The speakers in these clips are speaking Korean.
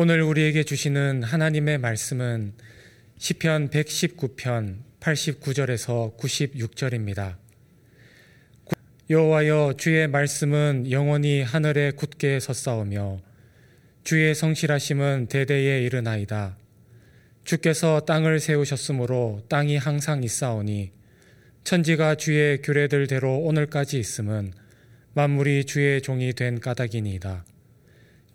오늘 우리에게 주시는 하나님의 말씀은 시편 119편 89절에서 96절입니다. 여호와여 주의 말씀은 영원히 하늘에 굳게 섰사오며 주의 성실하심은 대대에 이르나이다. 주께서 땅을 세우셨으므로 땅이 항상 있사오니 천지가 주의 규례들대로 오늘까지 있음은 만물이 주의 종이 된 까닭이니이다.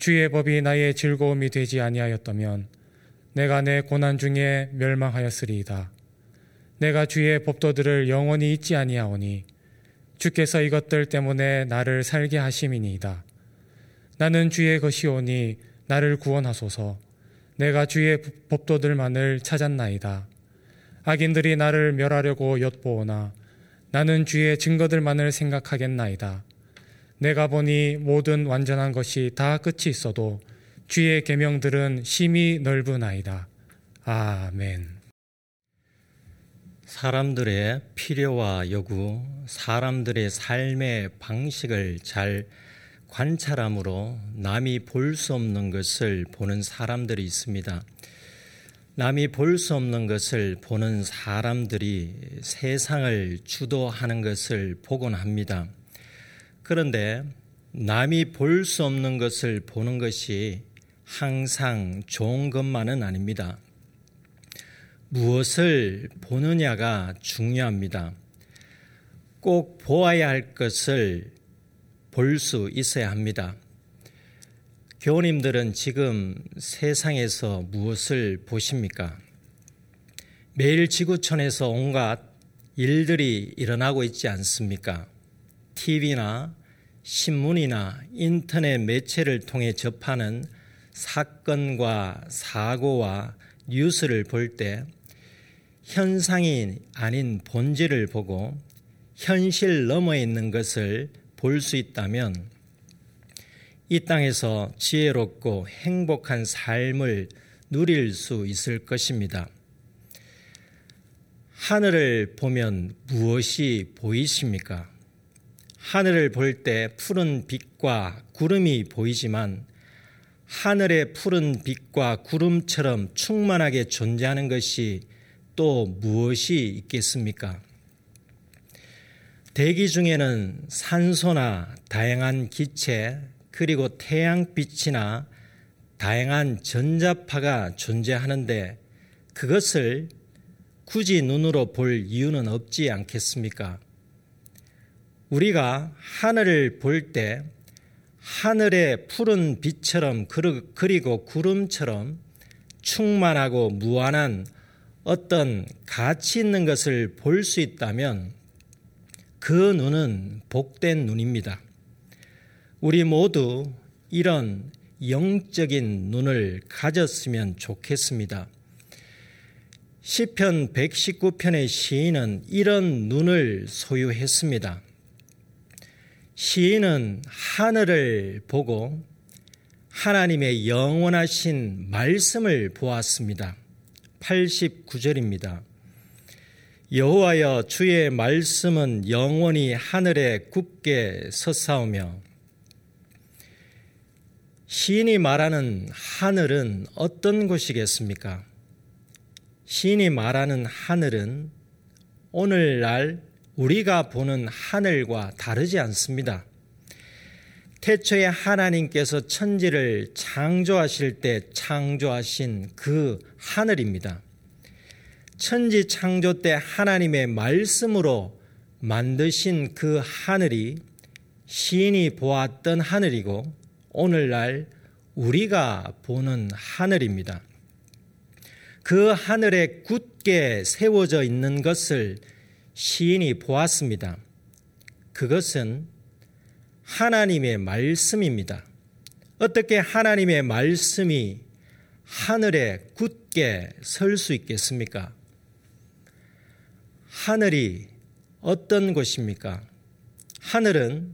주의 법이 나의 즐거움이 되지 아니하였다면 내가 내 고난 중에 멸망하였으리이다. 내가 주의 법도들을 영원히 잊지 아니하오니 주께서 이것들 때문에 나를 살게 하심이니이다. 나는 주의 것이오니 나를 구원하소서. 내가 주의 법도들만을 찾았나이다. 악인들이 나를 멸하려고 엿보오나 나는 주의 증거들만을 생각하겠나이다. 내가 보니 모든 완전한 것이 다 끝이 있어도 주의 계명들은 심히 넓은 아이다. 아멘. 사람들의 필요와 요구, 사람들의 삶의 방식을 잘 관찰함으로 남이 볼 수 없는 것을 보는 사람들이 있습니다. 남이 볼 수 없는 것을 보는 사람들이 세상을 주도하는 것을 보곤 합니다. 그런데 남이 볼 수 없는 것을 보는 것이 항상 좋은 것만은 아닙니다. 무엇을 보느냐가 중요합니다. 꼭 보아야 할 것을 볼 수 있어야 합니다. 교우님들은 지금 세상에서 무엇을 보십니까? 매일 지구촌에서 온갖 일들이 일어나고 있지 않습니까? TV나 신문이나 인터넷 매체를 통해 접하는 사건과 사고와 뉴스를 볼 때 현상이 아닌 본질을 보고 현실 너머에 있는 것을 볼 수 있다면 이 땅에서 지혜롭고 행복한 삶을 누릴 수 있을 것입니다. 하늘을 보면 무엇이 보이십니까? 하늘을 볼 때 푸른 빛과 구름이 보이지만 하늘의 푸른 빛과 구름처럼 충만하게 존재하는 것이 또 무엇이 있겠습니까? 대기 중에는 산소나 다양한 기체 그리고 태양빛이나 다양한 전자파가 존재하는데 그것을 굳이 눈으로 볼 이유는 없지 않겠습니까? 우리가 하늘을 볼 때 하늘의 푸른 빛처럼 그리고 구름처럼 충만하고 무한한 어떤 가치 있는 것을 볼 수 있다면 그 눈은 복된 눈입니다. 우리 모두 이런 영적인 눈을 가졌으면 좋겠습니다. 시편 119편의 시인은 이런 눈을 소유했습니다. 시인은 하늘을 보고 하나님의 영원하신 말씀을 보았습니다. 89절입니다. 여호와여 주의 말씀은 영원히 하늘에 굳게 섰사오며 시인이 말하는 하늘은 어떤 곳이겠습니까? 시인이 말하는 하늘은 오늘날 우리가 보는 하늘과 다르지 않습니다. 태초에 하나님께서 천지를 창조하실 때 창조하신 그 하늘입니다. 천지 창조 때 하나님의 말씀으로 만드신 그 하늘이 시인이 보았던 하늘이고 오늘날 우리가 보는 하늘입니다. 그 하늘에 굳게 세워져 있는 것을 시인이 보았습니다. 그것은 하나님의 말씀입니다. 어떻게 하나님의 말씀이 하늘에 굳게 설 수 있겠습니까? 하늘이 어떤 곳입니까? 하늘은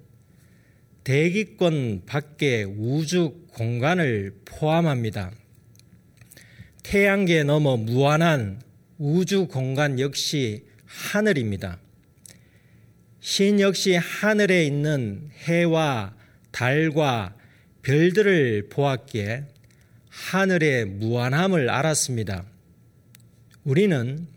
대기권 밖의 우주 공간을 포함합니다. 태양계 넘어 무한한 우주 공간 역시 하늘입니다. 신 역시 하늘에 있는 해와 달과 별들을 보았기에 하늘의 무한함을 알았습니다. 우리는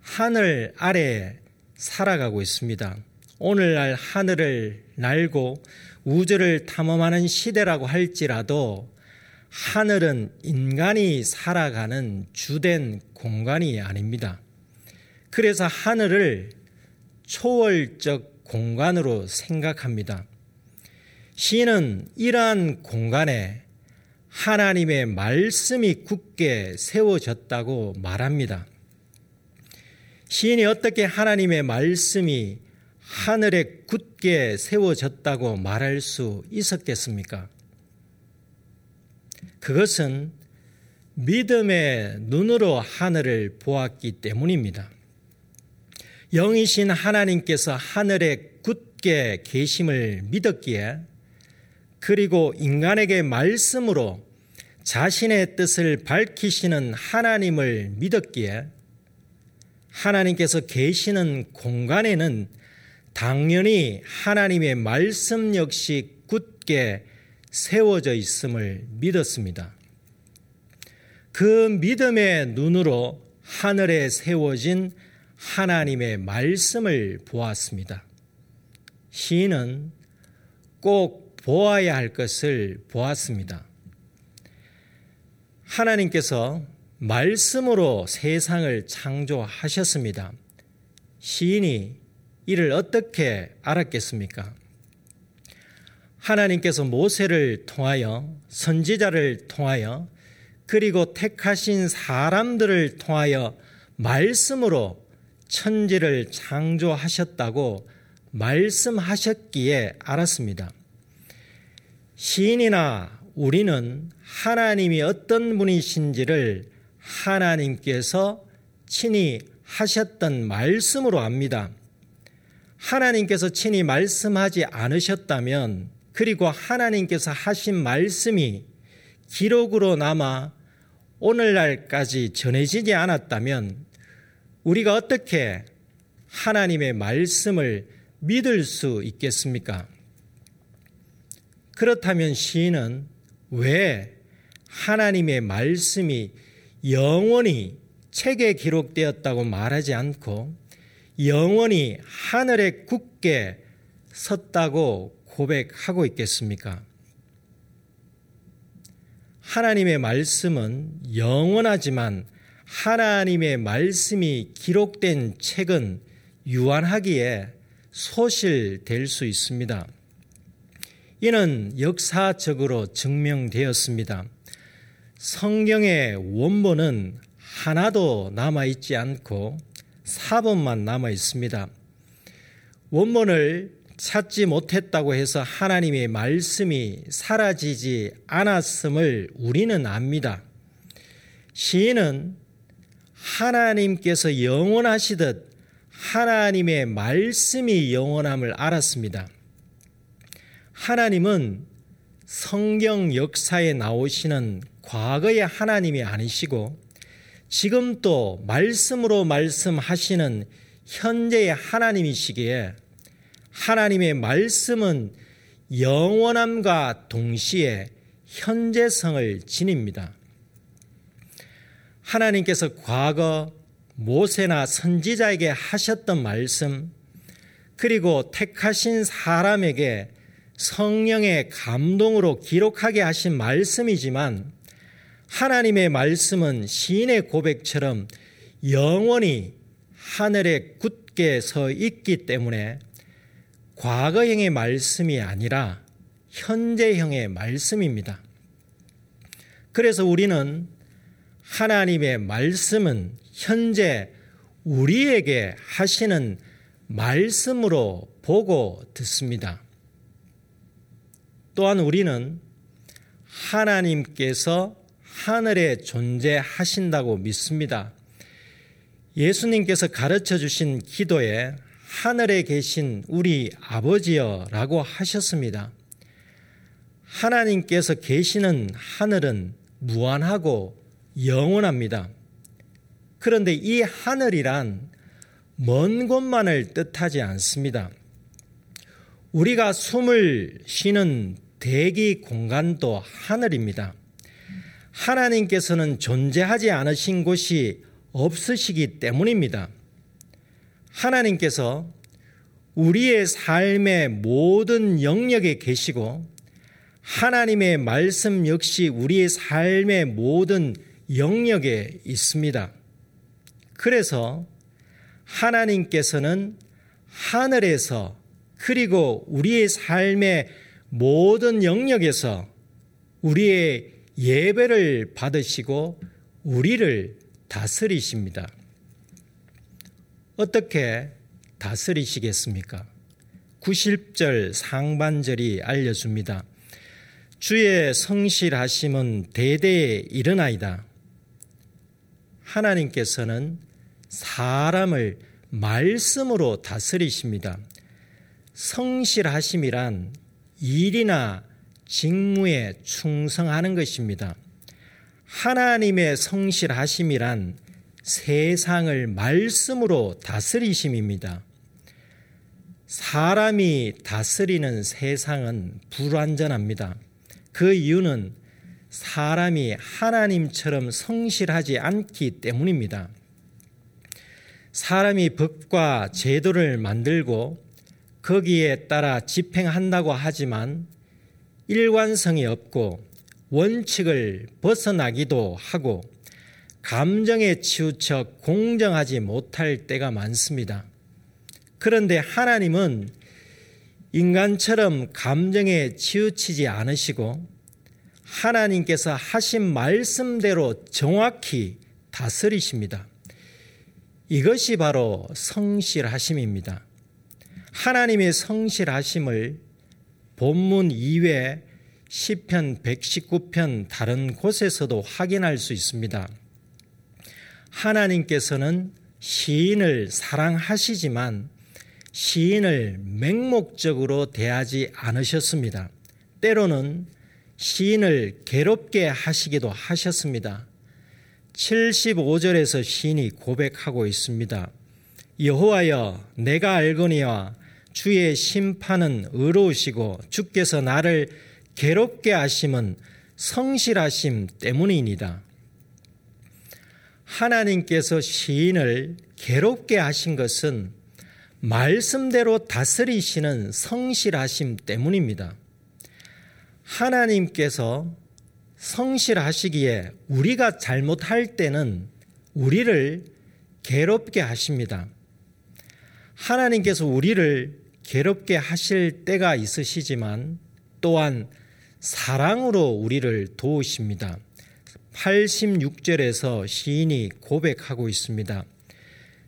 하늘 아래 살아가고 있습니다. 오늘날 하늘을 날고 우주를 탐험하는 시대라고 할지라도 하늘은 인간이 살아가는 주된 공간이 아닙니다. 그래서 하늘을 초월적 공간으로 생각합니다. 시인은 이러한 공간에 하나님의 말씀이 굳게 세워졌다고 말합니다. 시인이 어떻게 하나님의 말씀이 하늘에 굳게 세워졌다고 말할 수 있었겠습니까? 그것은 믿음의 눈으로 하늘을 보았기 때문입니다. 영이신 하나님께서 하늘에 굳게 계심을 믿었기에 그리고 인간에게 말씀으로 자신의 뜻을 밝히시는 하나님을 믿었기에 하나님께서 계시는 공간에는 당연히 하나님의 말씀 역시 굳게 세워져 있음을 믿었습니다. 그 믿음의 눈으로 하늘에 세워진 하나님의 말씀을 보았습니다. 시인은 꼭 보아야 할 것을 보았습니다. 하나님께서 말씀으로 세상을 창조하셨습니다. 시인이 이를 어떻게 알았겠습니까? 하나님께서 모세를 통하여 선지자를 통하여 그리고 택하신 사람들을 통하여 말씀으로 천지를 창조하셨다고 말씀하셨기에 알았습니다. 시인이나 우리는 하나님이 어떤 분이신지를 하나님께서 친히 하셨던 말씀으로 압니다. 하나님께서 친히 말씀하지 않으셨다면 그리고 하나님께서 하신 말씀이 기록으로 남아 오늘날까지 전해지지 않았다면 우리가 어떻게 하나님의 말씀을 믿을 수 있겠습니까? 그렇다면 시인은 왜 하나님의 말씀이 영원히 책에 기록되었다고 말하지 않고 영원히 하늘에 굳게 섰다고 고백하고 있겠습니까? 하나님의 말씀은 영원하지만 하나님의 말씀이 기록된 책은 유한하기에 소실될 수 있습니다. 이는 역사적으로 증명되었습니다. 성경의 원본은 하나도 남아있지 않고 사본만 남아 있습니다. 원본을 찾지 못했다고 해서 하나님의 말씀이 사라지지 않았음을 우리는 압니다. 시인은 하나님께서 영원하시듯 하나님의 말씀이 영원함을 알았습니다. 하나님은 성경 역사에 나오시는 과거의 하나님이 아니시고 지금 또 말씀으로 말씀하시는 현재의 하나님이시기에 하나님의 말씀은 영원함과 동시에 현재성을 지닙니다. 하나님께서 과거 모세나 선지자에게 하셨던 말씀, 그리고 택하신 사람에게 성령의 감동으로 기록하게 하신 말씀이지만 하나님의 말씀은 시인의 고백처럼 영원히 하늘에 굳게 서 있기 때문에 과거형의 말씀이 아니라 현재형의 말씀입니다. 그래서 우리는 하나님의 말씀은 현재 우리에게 하시는 말씀으로 보고 듣습니다. 또한 우리는 하나님께서 하늘에 존재하신다고 믿습니다. 예수님께서 가르쳐 주신 기도에 하늘에 계신 우리 아버지여 라고 하셨습니다. 하나님께서 계시는 하늘은 무한하고 영원합니다. 그런데 이 하늘이란 먼 곳만을 뜻하지 않습니다. 우리가 숨을 쉬는 대기 공간도 하늘입니다. 하나님께서는 존재하지 않으신 곳이 없으시기 때문입니다. 하나님께서 우리의 삶의 모든 영역에 계시고 하나님의 말씀 역시 우리의 삶의 모든 영역에 있습니다. 그래서 하나님께서는 하늘에서 그리고 우리의 삶의 모든 영역에서 우리의 예배를 받으시고 우리를 다스리십니다. 어떻게 다스리시겠습니까? 90절 상반절이 알려줍니다. 주의 성실하심은 대대에 일어나이다. 하나님께서는 사람을 말씀으로 다스리십니다. 성실하심이란 일이나 직무에 충성하는 것입니다. 하나님의 성실하심이란 세상을 말씀으로 다스리심입니다. 사람이 다스리는 세상은 불완전합니다. 그 이유는 사람이 하나님처럼 성실하지 않기 때문입니다. 사람이 법과 제도를 만들고 거기에 따라 집행한다고 하지만 일관성이 없고 원칙을 벗어나기도 하고 감정에 치우쳐 공정하지 못할 때가 많습니다. 그런데 하나님은 인간처럼 감정에 치우치지 않으시고 하나님께서 하신 말씀대로 정확히 다스리십니다. 이것이 바로 성실하심입니다. 하나님의 성실하심을 본문 이외 시편 119편 다른 곳에서도 확인할 수 있습니다. 하나님께서는 시인을 사랑하시지만 시인을 맹목적으로 대하지 않으셨습니다. 때로는 시인을 괴롭게 하시기도 하셨습니다. 75절에서 시인이 고백하고 있습니다. 여호와여 내가 알거니와 주의 심판은 의로우시고 주께서 나를 괴롭게 하심은 성실하심 때문이니다. 하나님께서 시인을 괴롭게 하신 것은 말씀대로 다스리시는 성실하심 때문입니다. 하나님께서 성실하시기에 우리가 잘못할 때는 우리를 괴롭게 하십니다. 하나님께서 우리를 괴롭게 하실 때가 있으시지만 또한 사랑으로 우리를 도우십니다. 86절에서 시인이 고백하고 있습니다.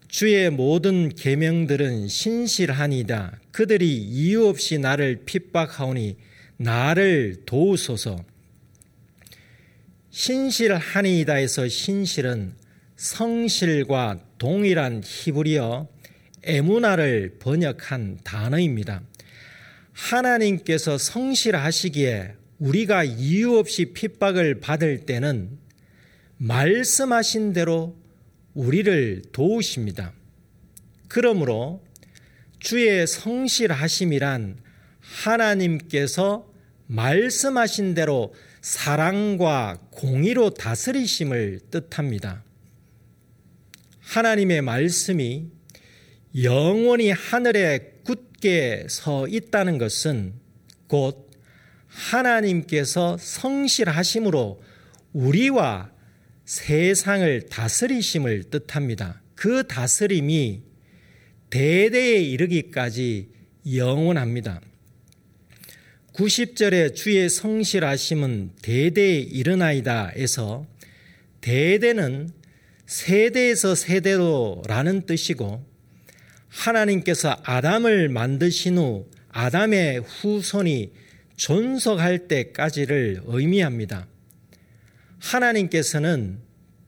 주의 모든 계명들은 신실하니다. 그들이 이유 없이 나를 핍박하오니 나를 도우소서. 신실하니이다에서 신실은 성실과 동일한 히브리어 에무나를 번역한 단어입니다. 하나님께서 성실하시기에 우리가 이유 없이 핍박을 받을 때는 말씀하신 대로 우리를 도우십니다. 그러므로 주의 성실하심이란 하나님께서 말씀하신 대로 사랑과 공의로 다스리심을 뜻합니다. 하나님의 말씀이 영원히 하늘에 굳게 서 있다는 것은 곧 하나님께서 성실하심으로 우리와 세상을 다스리심을 뜻합니다. 그 다스림이 대대에 이르기까지 영원합니다. 90절에 주의 성실하심은 대대에 일어나이다에서 대대는 세대에서 세대로라는 뜻이고 하나님께서 아담을 만드신 후 아담의 후손이 존속할 때까지를 의미합니다. 하나님께서는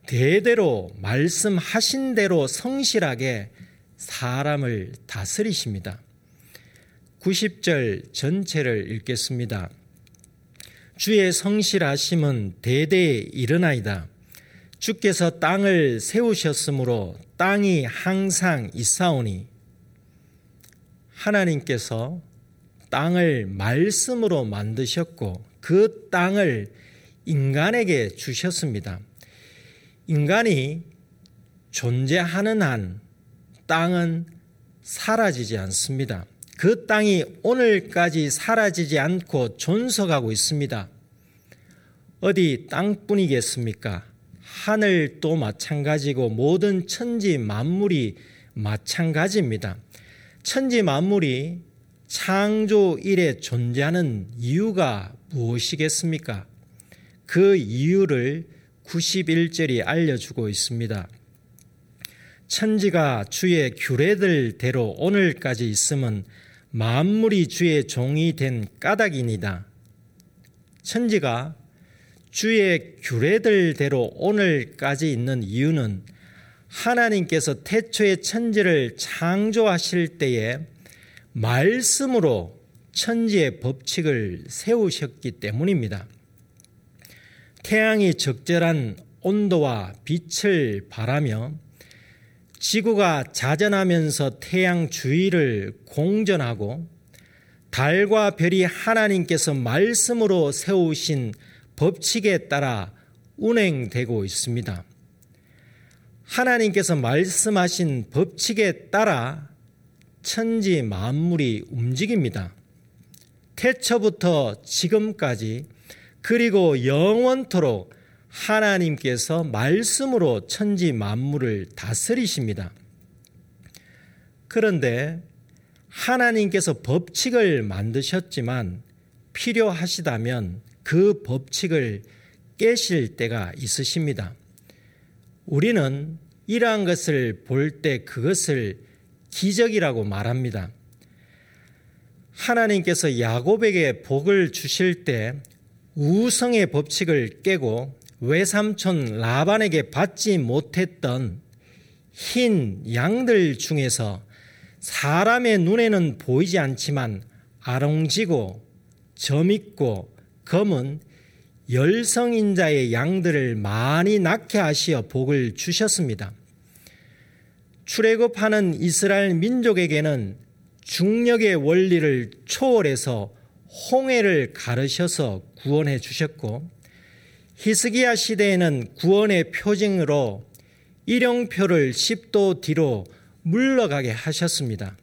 대대로 말씀하신 대로 성실하게 사람을 다스리십니다. 90절 전체를 읽겠습니다. 주의 성실하심은 대대에 일어나이다. 주께서 땅을 세우셨으므로 땅이 항상 있사오니 하나님께서 땅을 말씀으로 만드셨고 그 땅을 인간에게 주셨습니다. 인간이 존재하는 한 땅은 사라지지 않습니다. 그 땅이 오늘까지 사라지지 않고 존속하고 있습니다. 어디 땅뿐이겠습니까? 하늘도 마찬가지고 모든 천지 만물이 마찬가지입니다. 천지 만물이 창조 일에 존재하는 이유가 무엇이겠습니까? 그 이유를 91절이 알려주고 있습니다. 천지가 주의 규례들대로 오늘까지 있음은 만물이 주의 종이 된 까닭이니다. 천지가 주의 규례들대로 오늘까지 있는 이유는 하나님께서 태초의 천지를 창조하실 때에 말씀으로 천지의 법칙을 세우셨기 때문입니다. 태양이 적절한 온도와 빛을 바라며 지구가 자전하면서 태양 주위를 공전하고 달과 별이 하나님께서 말씀으로 세우신 법칙에 따라 운행되고 있습니다. 하나님께서 말씀하신 법칙에 따라 천지 만물이 움직입니다. 태초부터 지금까지 그리고 영원토록 하나님께서 말씀으로 천지 만물을 다스리십니다. 그런데 하나님께서 법칙을 만드셨지만 필요하시다면 그 법칙을 깨실 때가 있으십니다. 우리는 이러한 것을 볼 때 그것을 기적이라고 말합니다. 하나님께서 야곱에게 복을 주실 때 우성의 법칙을 깨고 외삼촌 라반에게 받지 못했던 흰 양들 중에서 사람의 눈에는 보이지 않지만 아롱지고 점있고 검은 열성인자의 양들을 많이 낳게 하시어 복을 주셨습니다. 출애굽하는 이스라엘 민족에게는 중력의 원리를 초월해서 홍해를 가르셔서 구원해 주셨고 히스기야 시대에는 구원의 표징으로 일용표를 10도 뒤로 물러가게 하셨습니다.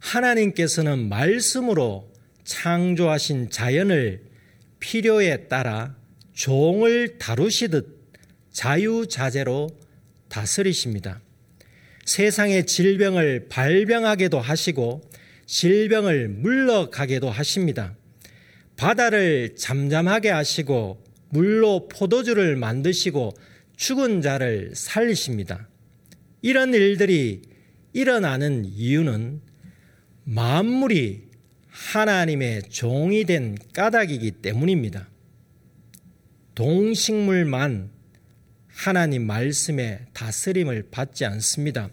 하나님께서는 말씀으로 창조하신 자연을 필요에 따라 종을 다루시듯 자유자재로 다스리십니다. 세상의 질병을 발병하게도 하시고 질병을 물러가게도 하십니다. 바다를 잠잠하게 하시고 물로 포도주를 만드시고 죽은 자를 살리십니다. 이런 일들이 일어나는 이유는 만물이 하나님의 종이 된 까닭이기 때문입니다. 동식물만 하나님 말씀에 다스림을 받지 않습니다.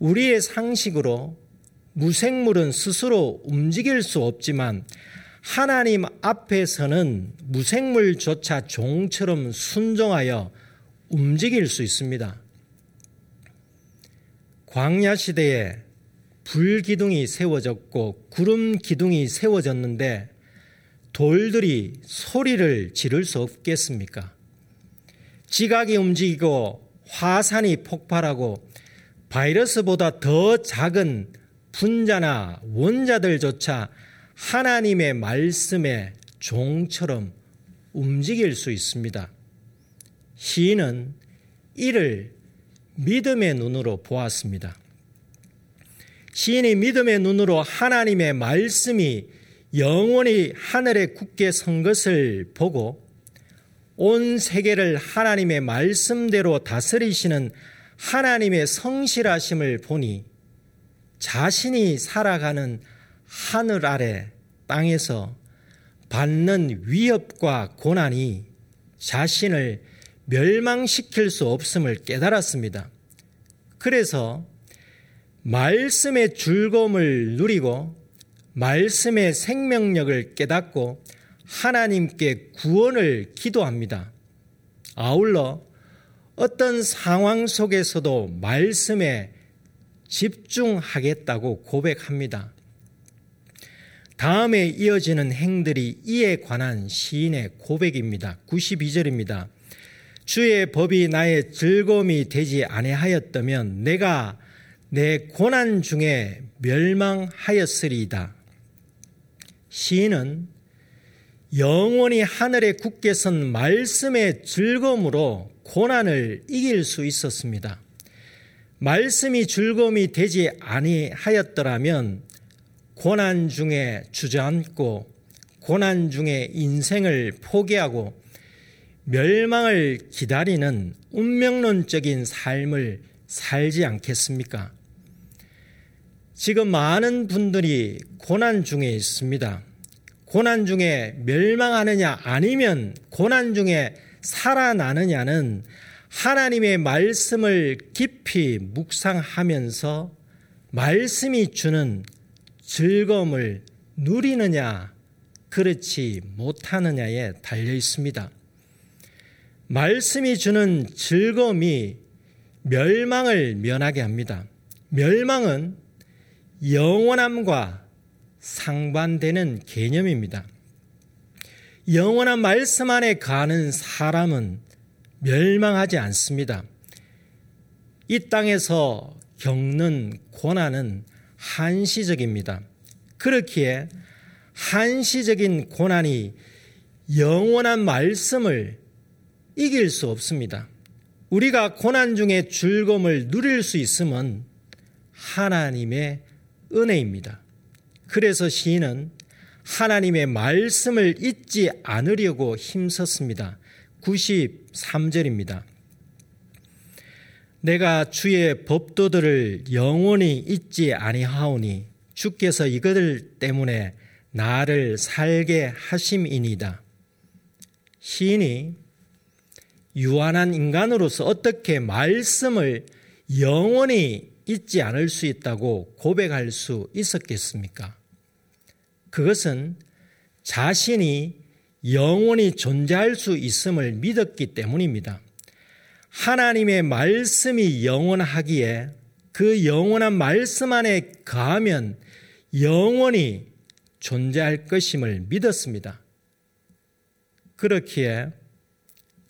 우리의 상식으로 무생물은 스스로 움직일 수 없지만 하나님 앞에서는 무생물조차 종처럼 순종하여 움직일 수 있습니다. 광야 시대에 불 기둥이 세워졌고 구름 기둥이 세워졌는데 돌들이 소리를 지를 수 없겠습니까? 지각이 움직이고 화산이 폭발하고 바이러스보다 더 작은 분자나 원자들조차 하나님의 말씀의 종처럼 움직일 수 있습니다. 시인은 이를 믿음의 눈으로 보았습니다. 시인이 믿음의 눈으로 하나님의 말씀이 영원히 하늘에 굳게 선 것을 보고 온 세계를 하나님의 말씀대로 다스리시는 하나님의 성실하심을 보니 자신이 살아가는 하늘 아래 땅에서 받는 위협과 고난이 자신을 멸망시킬 수 없음을 깨달았습니다. 그래서 말씀의 즐거움을 누리고 말씀의 생명력을 깨닫고 하나님께 구원을 기도합니다. 아울러 어떤 상황 속에서도 말씀에 집중하겠다고 고백합니다. 다음에 이어지는 행들이 이에 관한 시인의 고백입니다. 92절입니다. 주의 법이 나의 즐거움이 되지 아니하였다면 내가 내 고난 중에 멸망하였으리이다. 시인은 영원히 하늘에 굳게 선 말씀의 즐거움으로 고난을 이길 수 있었습니다. 말씀이 즐거움이 되지 아니하였더라면 고난 중에 주저앉고 고난 중에 인생을 포기하고 멸망을 기다리는 운명론적인 삶을 살지 않겠습니까? 지금 많은 분들이 고난 중에 있습니다. 고난 중에 멸망하느냐 아니면 고난 중에 살아나느냐는 하나님의 말씀을 깊이 묵상하면서 말씀이 주는 즐거움을 누리느냐, 그렇지 못하느냐에 달려 있습니다. 말씀이 주는 즐거움이 멸망을 면하게 합니다. 멸망은 영원함과 상반되는 개념입니다. 영원한 말씀 안에 가는 사람은 멸망하지 않습니다. 이 땅에서 겪는 고난은 한시적입니다. 그렇기에 한시적인 고난이 영원한 말씀을 이길 수 없습니다. 우리가 고난 중에 즐거움을 누릴 수 있음은 하나님의 은혜입니다. 그래서 시인은 하나님의 말씀을 잊지 않으려고 힘썼습니다. 93절입니다. 내가 주의 법도들을 영원히 잊지 아니하오니 주께서 이것들 때문에 나를 살게 하심이니다. 시인이 유한한 인간으로서 어떻게 말씀을 영원히 잊지 않을 수 있다고 고백할 수 있었겠습니까? 그것은 자신이 영원히 존재할 수 있음을 믿었기 때문입니다. 하나님의 말씀이 영원하기에 그 영원한 말씀 안에 가면 영원히 존재할 것임을 믿었습니다. 그렇기에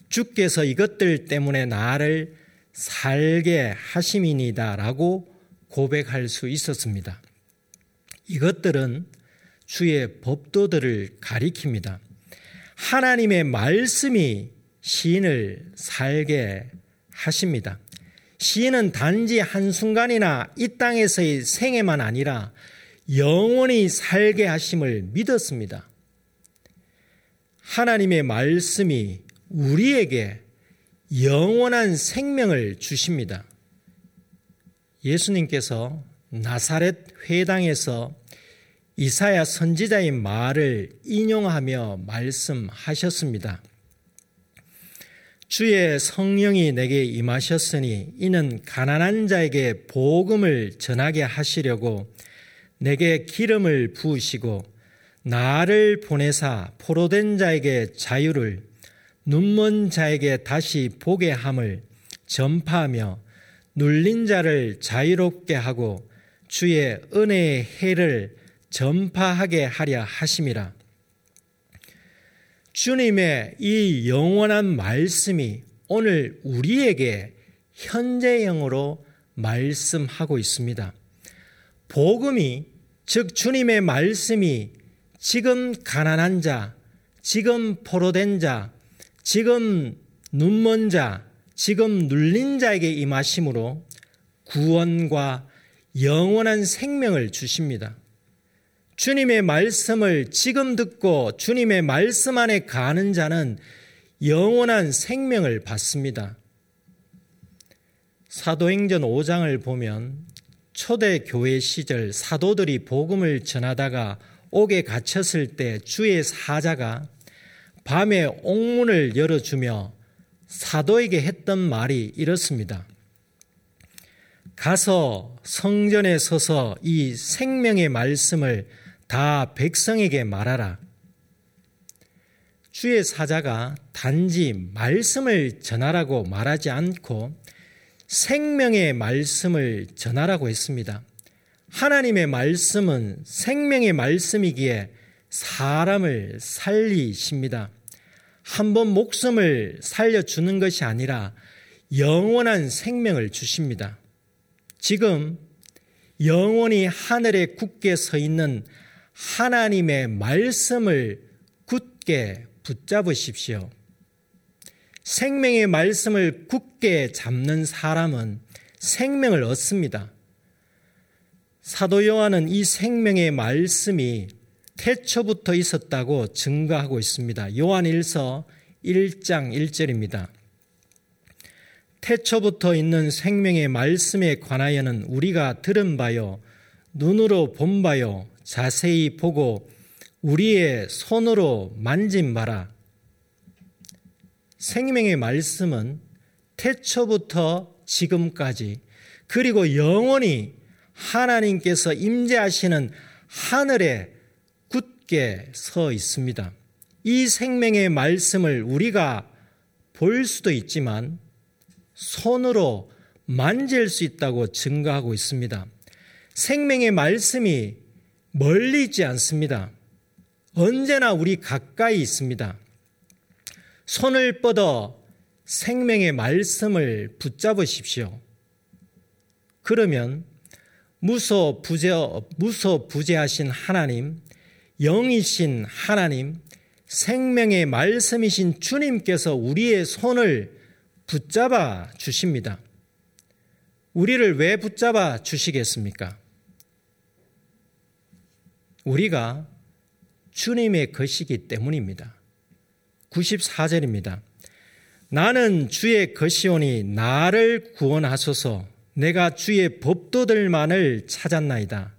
주께서 이것들 때문에 나를 살게 하심이니다라고 고백할 수 있었습니다. 이것들은 주의 법도들을 가리킵니다. 하나님의 말씀이 시인을 살게 하십니다. 시인은 단지 한순간이나 이 땅에서의 생애만 아니라 영원히 살게 하심을 믿었습니다. 하나님의 말씀이 우리에게 영원한 생명을 주십니다. 예수님께서 나사렛 회당에서 이사야 선지자의 말을 인용하며 말씀하셨습니다. 주의 성령이 내게 임하셨으니 이는 가난한 자에게 복음을 전하게 하시려고 내게 기름을 부으시고 나를 보내사 포로된 자에게 자유를 눈먼 자에게 다시 보게 함을 전파하며 눌린 자를 자유롭게 하고 주의 은혜의 해를 전파하게 하려 하심이라. 주님의 이 영원한 말씀이 오늘 우리에게 현재형으로 말씀하고 있습니다. 복음이 즉 주님의 말씀이 지금 가난한 자, 지금 포로된 자, 지금 눈먼 자, 지금 눌린 자에게 임하심으로 구원과 영원한 생명을 주십니다. 주님의 말씀을 지금 듣고 주님의 말씀 안에 가는 자는 영원한 생명을 받습니다. 사도행전 5장을 보면 초대 교회 시절 사도들이 복음을 전하다가 옥에 갇혔을 때 주의 사자가 밤에 옥문을 열어주며 사도에게 했던 말이 이렇습니다. 가서 성전에 서서 이 생명의 말씀을 다 백성에게 말하라. 주의 사자가 단지 말씀을 전하라고 말하지 않고 생명의 말씀을 전하라고 했습니다. 하나님의 말씀은 생명의 말씀이기에 사람을 살리십니다. 한 번 목숨을 살려주는 것이 아니라 영원한 생명을 주십니다. 지금 영원히 하늘에 굳게 서 있는 하나님의 말씀을 굳게 붙잡으십시오. 생명의 말씀을 굳게 잡는 사람은 생명을 얻습니다. 사도 요한은 이 생명의 말씀이 태초부터 있었다고 증거하고 있습니다. 요한 1서 1장 1절입니다. 태초부터 있는 생명의 말씀에 관하여는 우리가 들은 바요, 눈으로 본 바요, 자세히 보고 우리의 손으로 만진 바라. 생명의 말씀은 태초부터 지금까지 그리고 영원히 하나님께서 임재하시는 하늘에 굳게 서 있습니다. 이 생명의 말씀을 우리가 볼 수도 있지만 손으로 만질 수 있다고 증거하고 있습니다. 생명의 말씀이 멀리 있지 않습니다. 언제나 우리 가까이 있습니다. 손을 뻗어 생명의 말씀을 붙잡으십시오. 그러면 무소 부재, 무소 부재하신 하나님, 영이신 하나님, 생명의 말씀이신 주님께서 우리의 손을 붙잡아 주십니다. 우리를 왜 붙잡아 주시겠습니까? 우리가 주님의 것이기 때문입니다. 94절입니다. 나는 주의 것이오니 나를 구원하소서 내가 주의 법도들만을 찾았나이다.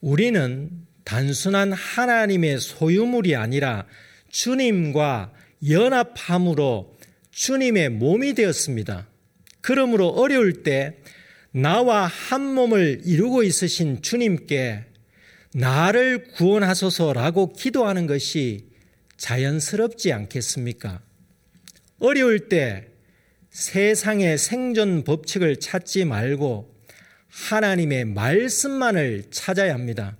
우리는 단순한 하나님의 소유물이 아니라 주님과 연합함으로 주님의 몸이 되었습니다. 그러므로 어려울 때 나와 한 몸을 이루고 있으신 주님께 나를 구원하소서라고 기도하는 것이 자연스럽지 않겠습니까? 어려울 때 세상의 생존 법칙을 찾지 말고 하나님의 말씀만을 찾아야 합니다.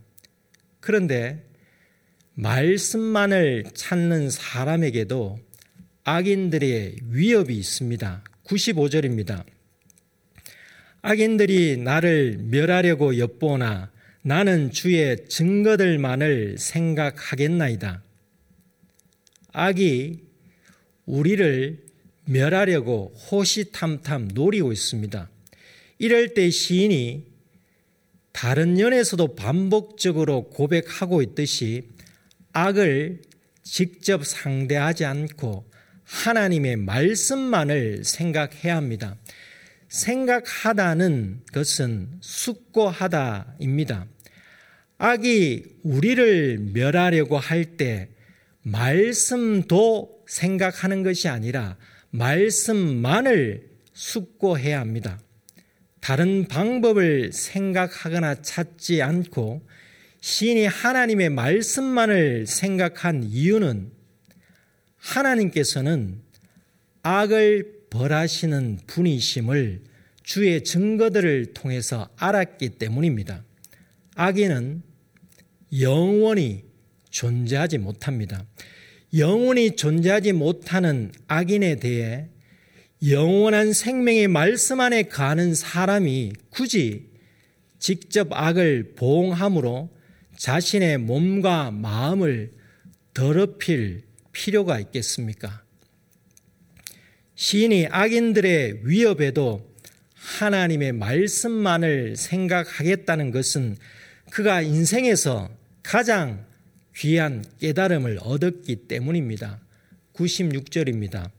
그런데 말씀만을 찾는 사람에게도 악인들의 위협이 있습니다. 95절입니다. 악인들이 나를 멸하려고 엿보나 나는 주의 증거들만을 생각하겠나이다. 악이 우리를 멸하려고 호시탐탐 노리고 있습니다. 이럴 때 시인이 다른 연에서도 반복적으로 고백하고 있듯이 악을 직접 상대하지 않고 하나님의 말씀만을 생각해야 합니다. 생각하다는 것은 숙고하다입니다. 악이 우리를 멸하려고 할 때 말씀도 생각하는 것이 아니라 말씀만을 숙고해야 합니다. 다른 방법을 생각하거나 찾지 않고 신이 하나님의 말씀만을 생각한 이유는 하나님께서는 악을 벌하시는 분이심을 주의 증거들을 통해서 알았기 때문입니다. 악인은 영원히 존재하지 못합니다. 영원히 존재하지 못하는 악인에 대해 영원한 생명의 말씀 안에 가는 사람이 굳이 직접 악을 보응함으로 자신의 몸과 마음을 더럽힐 필요가 있겠습니까? 시인이 악인들의 위협에도 하나님의 말씀만을 생각하겠다는 것은 그가 인생에서 가장 귀한 깨달음을 얻었기 때문입니다. 96절입니다.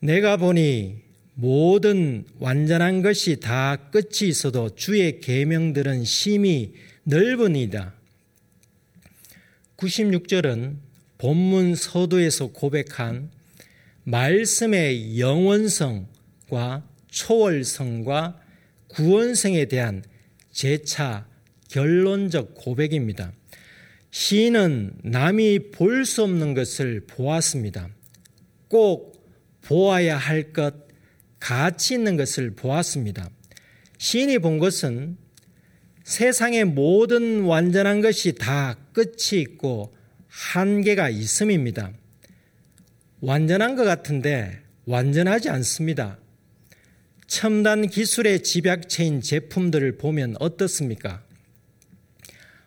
내가 보니 모든 완전한 것이 다 끝이 있어도 주의 계명들은 심히 넓으니다. 96절은 본문 서두에서 고백한 말씀의 영원성과 초월성과 구원성에 대한 재차 결론적 고백입니다. 시인은 남이 볼 수 없는 것을 보았습니다. 꼭 보아야 할 것, 가치 있는 것을 보았습니다. 시인이 본 것은 세상의 모든 완전한 것이 다 끝이 있고 한계가 있음입니다. 완전한 것 같은데 완전하지 않습니다. 첨단 기술의 집약체인 제품들을 보면 어떻습니까?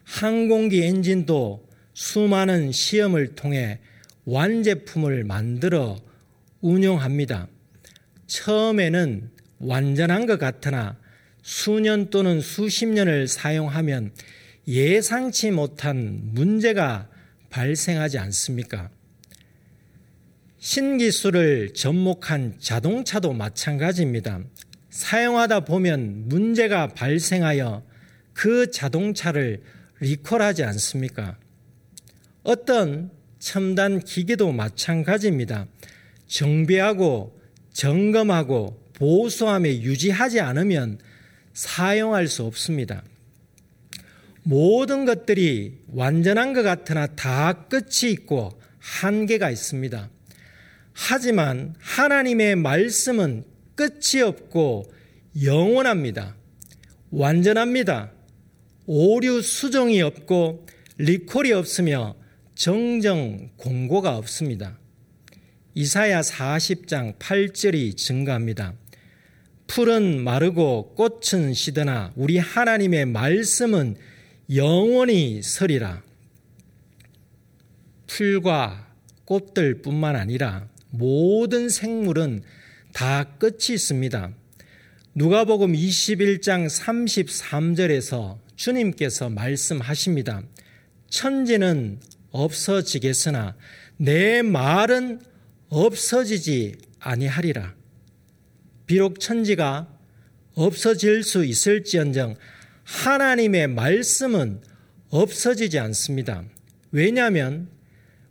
항공기 엔진도 수많은 시험을 통해 완제품을 만들어 운용합니다. 처음에는 완전한 것 같으나 수년 또는 수십 년을 사용하면 예상치 못한 문제가 발생하지 않습니까? 신기술을 접목한 자동차도 마찬가지입니다. 사용하다 보면 문제가 발생하여 그 자동차를 리콜하지 않습니까? 어떤 첨단 기계도 마찬가지입니다. 정비하고 점검하고 보수함에 유지하지 않으면 사용할 수 없습니다. 모든 것들이 완전한 것 같으나 다 끝이 있고 한계가 있습니다. 하지만 하나님의 말씀은 끝이 없고 영원합니다. 완전합니다. 오류 수정이 없고 리콜이 없으며 정정 공고가 없습니다. 이사야 40장 8절이 증가합니다. 풀은 마르고 꽃은 시드나 우리 하나님의 말씀은 영원히 서리라. 풀과 꽃들 뿐만 아니라 모든 생물은 다 끝이 있습니다. 누가복음 21장 33절에서 주님께서 말씀하십니다. 천지는 없어지겠으나 내 말은 없어지지 아니하리라. 비록 천지가 없어질 수 있을지언정 하나님의 말씀은 없어지지 않습니다. 왜냐하면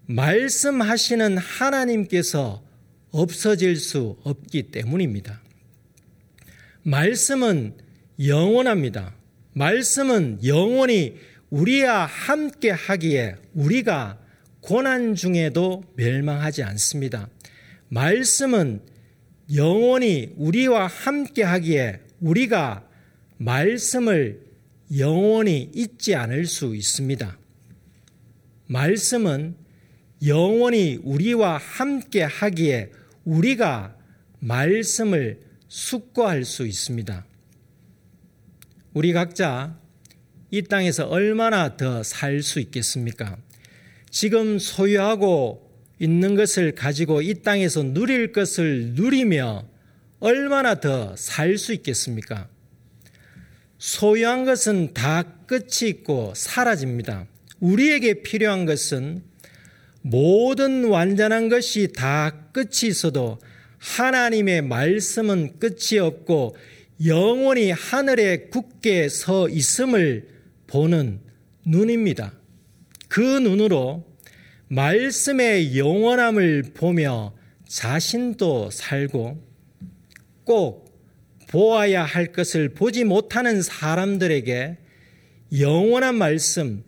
말씀하시는 하나님께서 없어질 수 없기 때문입니다. 말씀은 영원합니다. 말씀은 영원히 우리와 함께 하기에 우리가 고난 중에도 멸망하지 않습니다. 말씀은 영원히 우리와 함께 하기에 우리가 말씀을 영원히 잊지 않을 수 있습니다. 말씀은 영원히 우리와 함께 하기에 우리가 말씀을 숙고할 수 있습니다. 우리 각자 이 땅에서 얼마나 더 살 수 있겠습니까? 지금 소유하고 있는 것을 가지고 이 땅에서 누릴 것을 누리며 얼마나 더 살 수 있겠습니까? 소유한 것은 다 끝이 있고 사라집니다. 우리에게 필요한 것은 모든 완전한 것이 다 끝이 있어도 하나님의 말씀은 끝이 없고 영원히 하늘에 굳게 서 있음을 보는 눈입니다. 그 눈으로 말씀의 영원함을 보며 자신도 살고 꼭 보아야 할 것을 보지 못하는 사람들에게 영원한 말씀,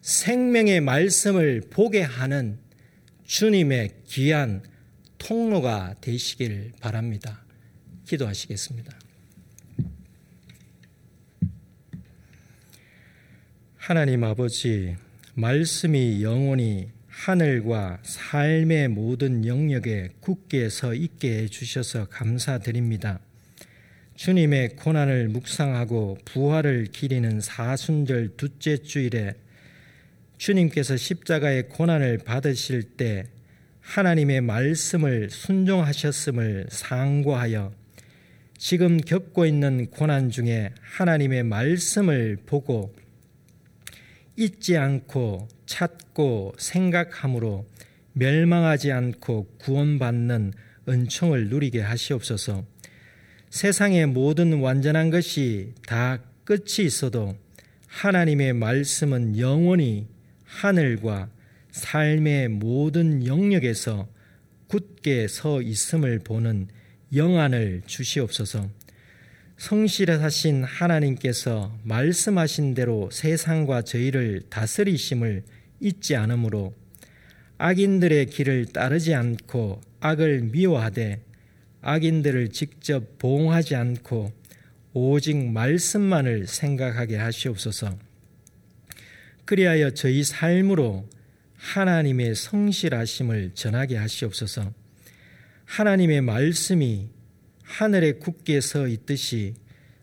생명의 말씀을 보게 하는 주님의 귀한 통로가 되시길 바랍니다. 기도하시겠습니다. 하나님 아버지, 말씀이 영원히 하늘과 삶의 모든 영역에 굳게 서 있게 해주셔서 감사드립니다. 주님의 고난을 묵상하고 부활을 기리는 사순절 둘째 주일에 주님께서 십자가의 고난을 받으실 때 하나님의 말씀을 순종하셨음을 상고하여 지금 겪고 있는 고난 중에 하나님의 말씀을 보고 잊지 않고 찾고 생각함으로 멸망하지 않고 구원받는 은총을 누리게 하시옵소서. 세상의 모든 완전한 것이 다 끝이 있어도 하나님의 말씀은 영원히 하늘과 삶의 모든 영역에서 굳게 서 있음을 보는 영안을 주시옵소서. 성실하신 하나님께서 말씀하신 대로 세상과 저희를 다스리심을 잊지 않으므로 악인들의 길을 따르지 않고 악을 미워하되 악인들을 직접 보응하지 않고 오직 말씀만을 생각하게 하시옵소서. 그리하여 저희 삶으로 하나님의 성실하심을 전하게 하시옵소서. 하나님의 말씀이 하늘에 굳게 서 있듯이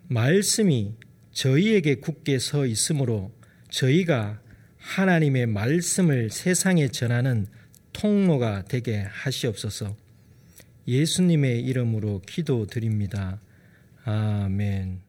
말씀이 저희에게 굳게 서 있으므로 저희가 하나님의 말씀을 세상에 전하는 통로가 되게 하시옵소서. 예수님의 이름으로 기도드립니다. 아멘.